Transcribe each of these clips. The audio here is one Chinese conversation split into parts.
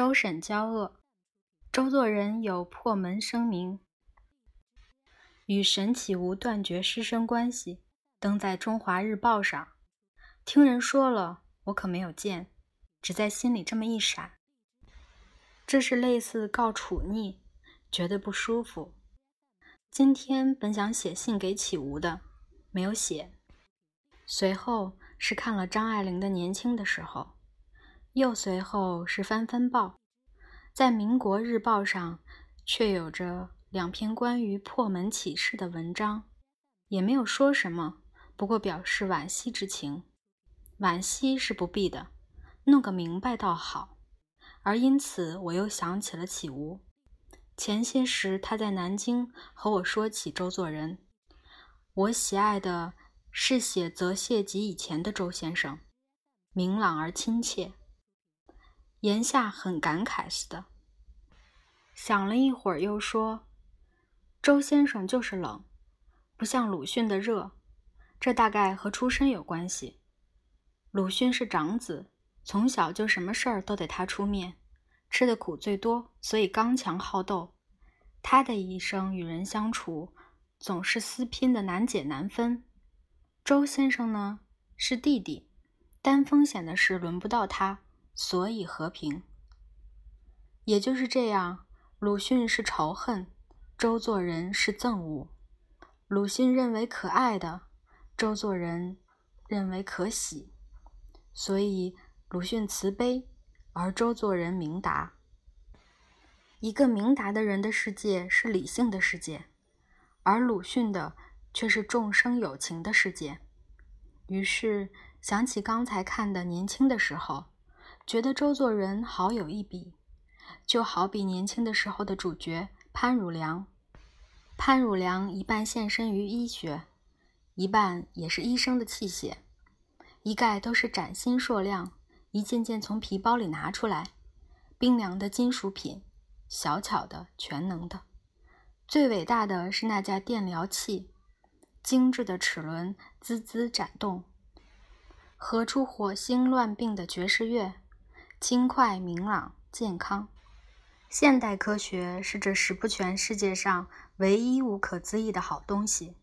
周沈交恶，周作人有破门声明，与沈启无断绝师生关系，登在《中华日报》上。听人说了，我可没有见，只在心里这么一闪。这是类似告楚逆，觉得不舒服。今天本想写信给启无的，没有写。随后是看了张爱玲的年轻的时候。又随后是翻翻报，在《民国日报》上却有着两篇关于破门启事的文章，也没有说什么，不过表示惋惜之情。惋惜是不必的，弄个明白倒好。而因此，我又想起了启吾。前些时他在南京和我说起周作人，我喜爱的是写泽谢集以前的周先生，明朗而亲切。言下很感慨似的，想了一会儿，又说：“周先生就是冷，不像鲁迅的热，这大概和出身有关系。鲁迅是长子，从小就什么事儿都得他出面，吃的苦最多，所以刚强好斗。他的一生与人相处，总是私拼的难解难分。周先生呢，是弟弟，担风险的事轮不到他。”所以和平，也就是这样。鲁迅是仇恨，周作人是憎恶。鲁迅认为可爱的，周作人认为可喜。所以鲁迅慈悲，而周作人明达。一个明达的人的世界是理性的世界，而鲁迅的却是众生有情的世界。于是想起刚才看的年轻的时候。觉得周作人好有一比，就好比年轻的时候的主角潘汝良。潘汝良一半献身于医学，一半也是医生的器械，一概都是崭新硕亮，一件件从皮包里拿出来，冰凉的金属品，小巧的，全能的。最伟大的是那架电疗器，精致的齿轮滋滋展动，合出火星乱并的爵士乐。轻快、明朗、健康，现代科学是这十不全世界上唯一无可资议的好东西。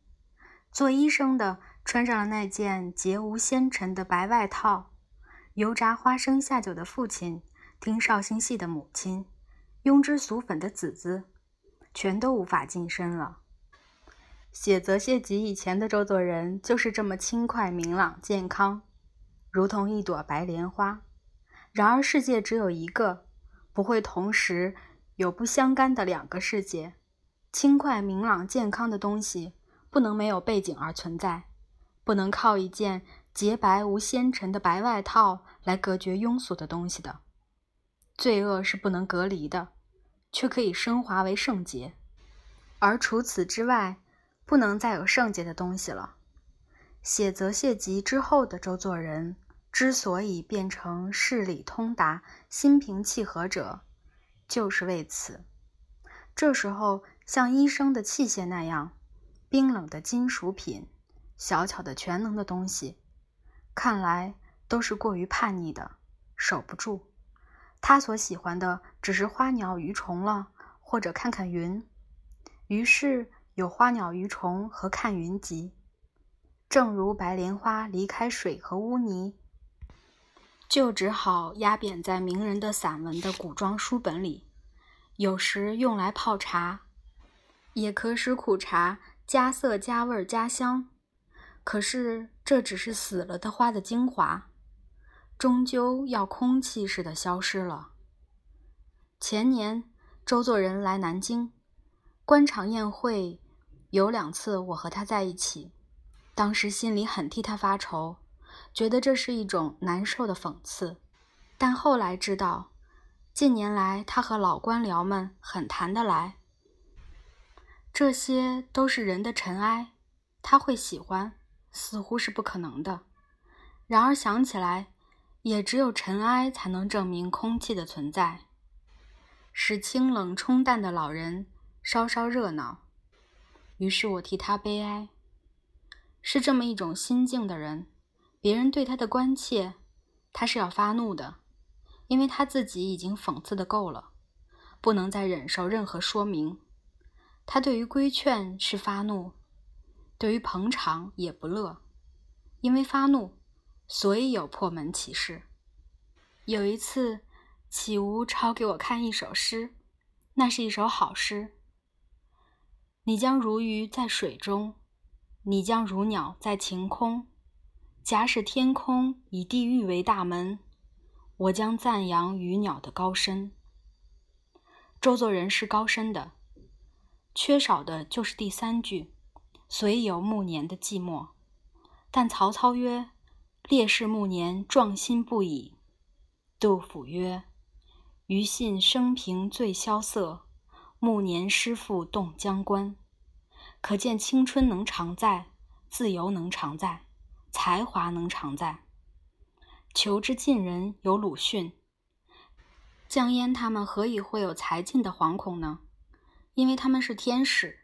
做医生的穿上了那件洁无纤尘的白外套，油炸花生下酒的父亲，听绍兴戏的母亲，庸脂俗粉的子子，全都无法近身了。写泽谢集以前的周作人就是这么轻快、明朗、健康，如同一朵白莲花。然而，世界只有一个，不会同时有不相干的两个世界。轻快、明朗、健康的东西，不能没有背景而存在，不能靠一件洁白无纤尘的白外套来隔绝庸俗的东西的。罪恶是不能隔离的，却可以升华为圣洁。而除此之外，不能再有圣洁的东西了。写泽谢集之后的周作人。之所以变成事理通达、心平气和者，就是为此。这时候，像医生的器械那样冰冷的金属品、小巧的全能的东西，看来都是过于叛逆的，守不住。他所喜欢的只是花鸟鱼虫了，或者看看云。于是有花鸟鱼虫和看云集，正如白莲花离开水和污泥。就只好压扁在名人的散文的古装书本里，有时用来泡茶，也可使苦茶加色、加味、加香。可是这只是死了的花的精华，终究要空气似的消失了。前年周作人来南京，官场宴会有两次，我和他在一起，当时心里很替他发愁。觉得这是一种难受的讽刺，但后来知道，近年来他和老官僚们很谈得来。这些都是人的尘埃，他会喜欢，似乎是不可能的。然而想起来，也只有尘埃才能证明空气的存在，使清冷冲淡的老人稍稍热闹。于是我替他悲哀，是这么一种心境的人。别人对他的关切，他是要发怒的。因为他自己已经讽刺的够了，不能再忍受任何说明。他对于规劝是发怒，对于捧场也不乐。因为发怒，所以有破门启事。有一次，启吾抄给我看一首诗，那是一首好诗。你将如鱼在水中，你将如鸟在晴空。假使天空以地狱为大门，我将赞扬鱼鸟的高深。周作人是高深的，缺少的就是第三句，虽有暮年的寂寞。但曹操曰：“烈士暮年壮心不已。”杜甫曰：“余信生平最萧瑟。”暮年诗赋动江关，可见青春能常在，自由能常在，才华能常在。求之尽人有鲁迅、江淹，他们何以会有才尽的惶恐呢？因为他们是天使，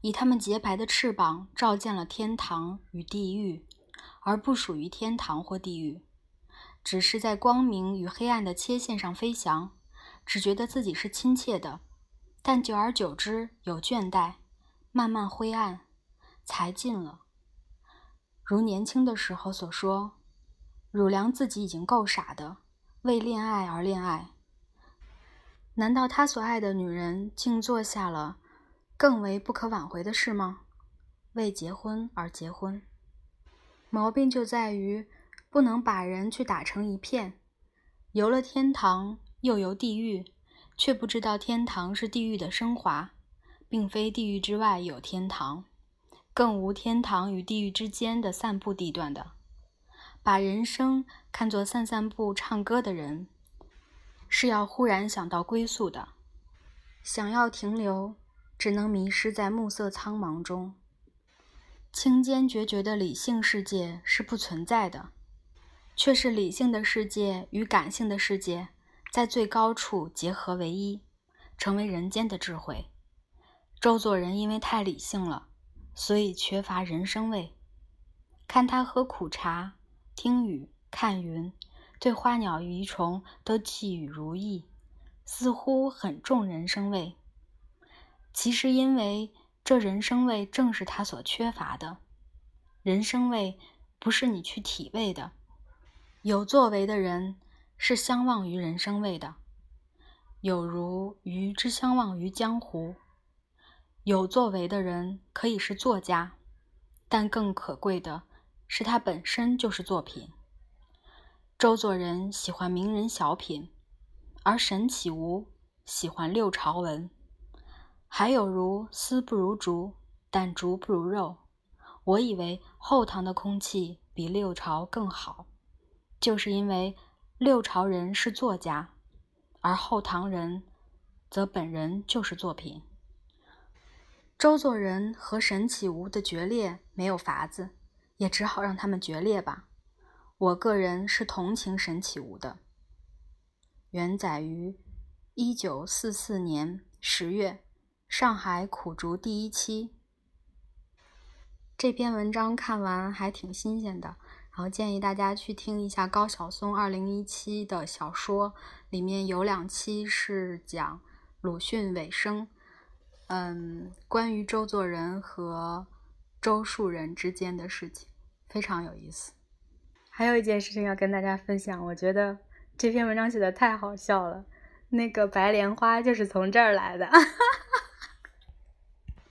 以他们洁白的翅膀照见了天堂与地狱，而不属于天堂或地狱，只是在光明与黑暗的切线上飞翔，只觉得自己是亲切的。但久而久之，有倦怠，慢慢灰暗，才尽了。如年轻的时候所说，汝良自己已经够傻的，为恋爱而恋爱。难道他所爱的女人竟做下了更为不可挽回的事吗？为结婚而结婚，毛病就在于不能把人去打成一片，游了天堂，又游地狱。却不知道天堂是地狱的升华，并非地狱之外有天堂，更无天堂与地狱之间的散步地段的。把人生看作散散步、唱歌的人，是要忽然想到归宿的。想要停留，只能迷失在暮色苍茫中。清坚决绝的理性世界是不存在的，却是理性的世界与感性的世界。在最高处结合为一，成为人间的智慧。周作人因为太理性了，所以缺乏人生味。看他喝苦茶、听雨、看云，对花鸟鱼虫都寄予如意，似乎很重人生味。其实，因为这人生味正是他所缺乏的。人生味不是你去体味的，有作为的人。是相忘于人生味的，有如鱼之相忘于江湖。有作为的人可以是作家，但更可贵的是他本身就是作品。周作人喜欢名人小品，而沈启吾喜欢六朝文。还有如丝不如竹，但竹不如肉。我以为后唐的空气比六朝更好，就是因为。六朝人是作家，而后唐人则本人就是作品。周作人和沈启吾的决裂没有法子，也只好让他们决裂吧。我个人是同情沈启吾的。原载于一九四四年十月，上海苦竹第一期。这篇文章看完还挺新鲜的。然后建议大家去听一下高晓松二零一七的小说，里面有两期是讲鲁迅尾声，嗯，关于周作人和周树人之间的事情，非常有意思。还有一件事情要跟大家分享，我觉得这篇文章写的太好笑了，那个白莲花就是从这儿来的。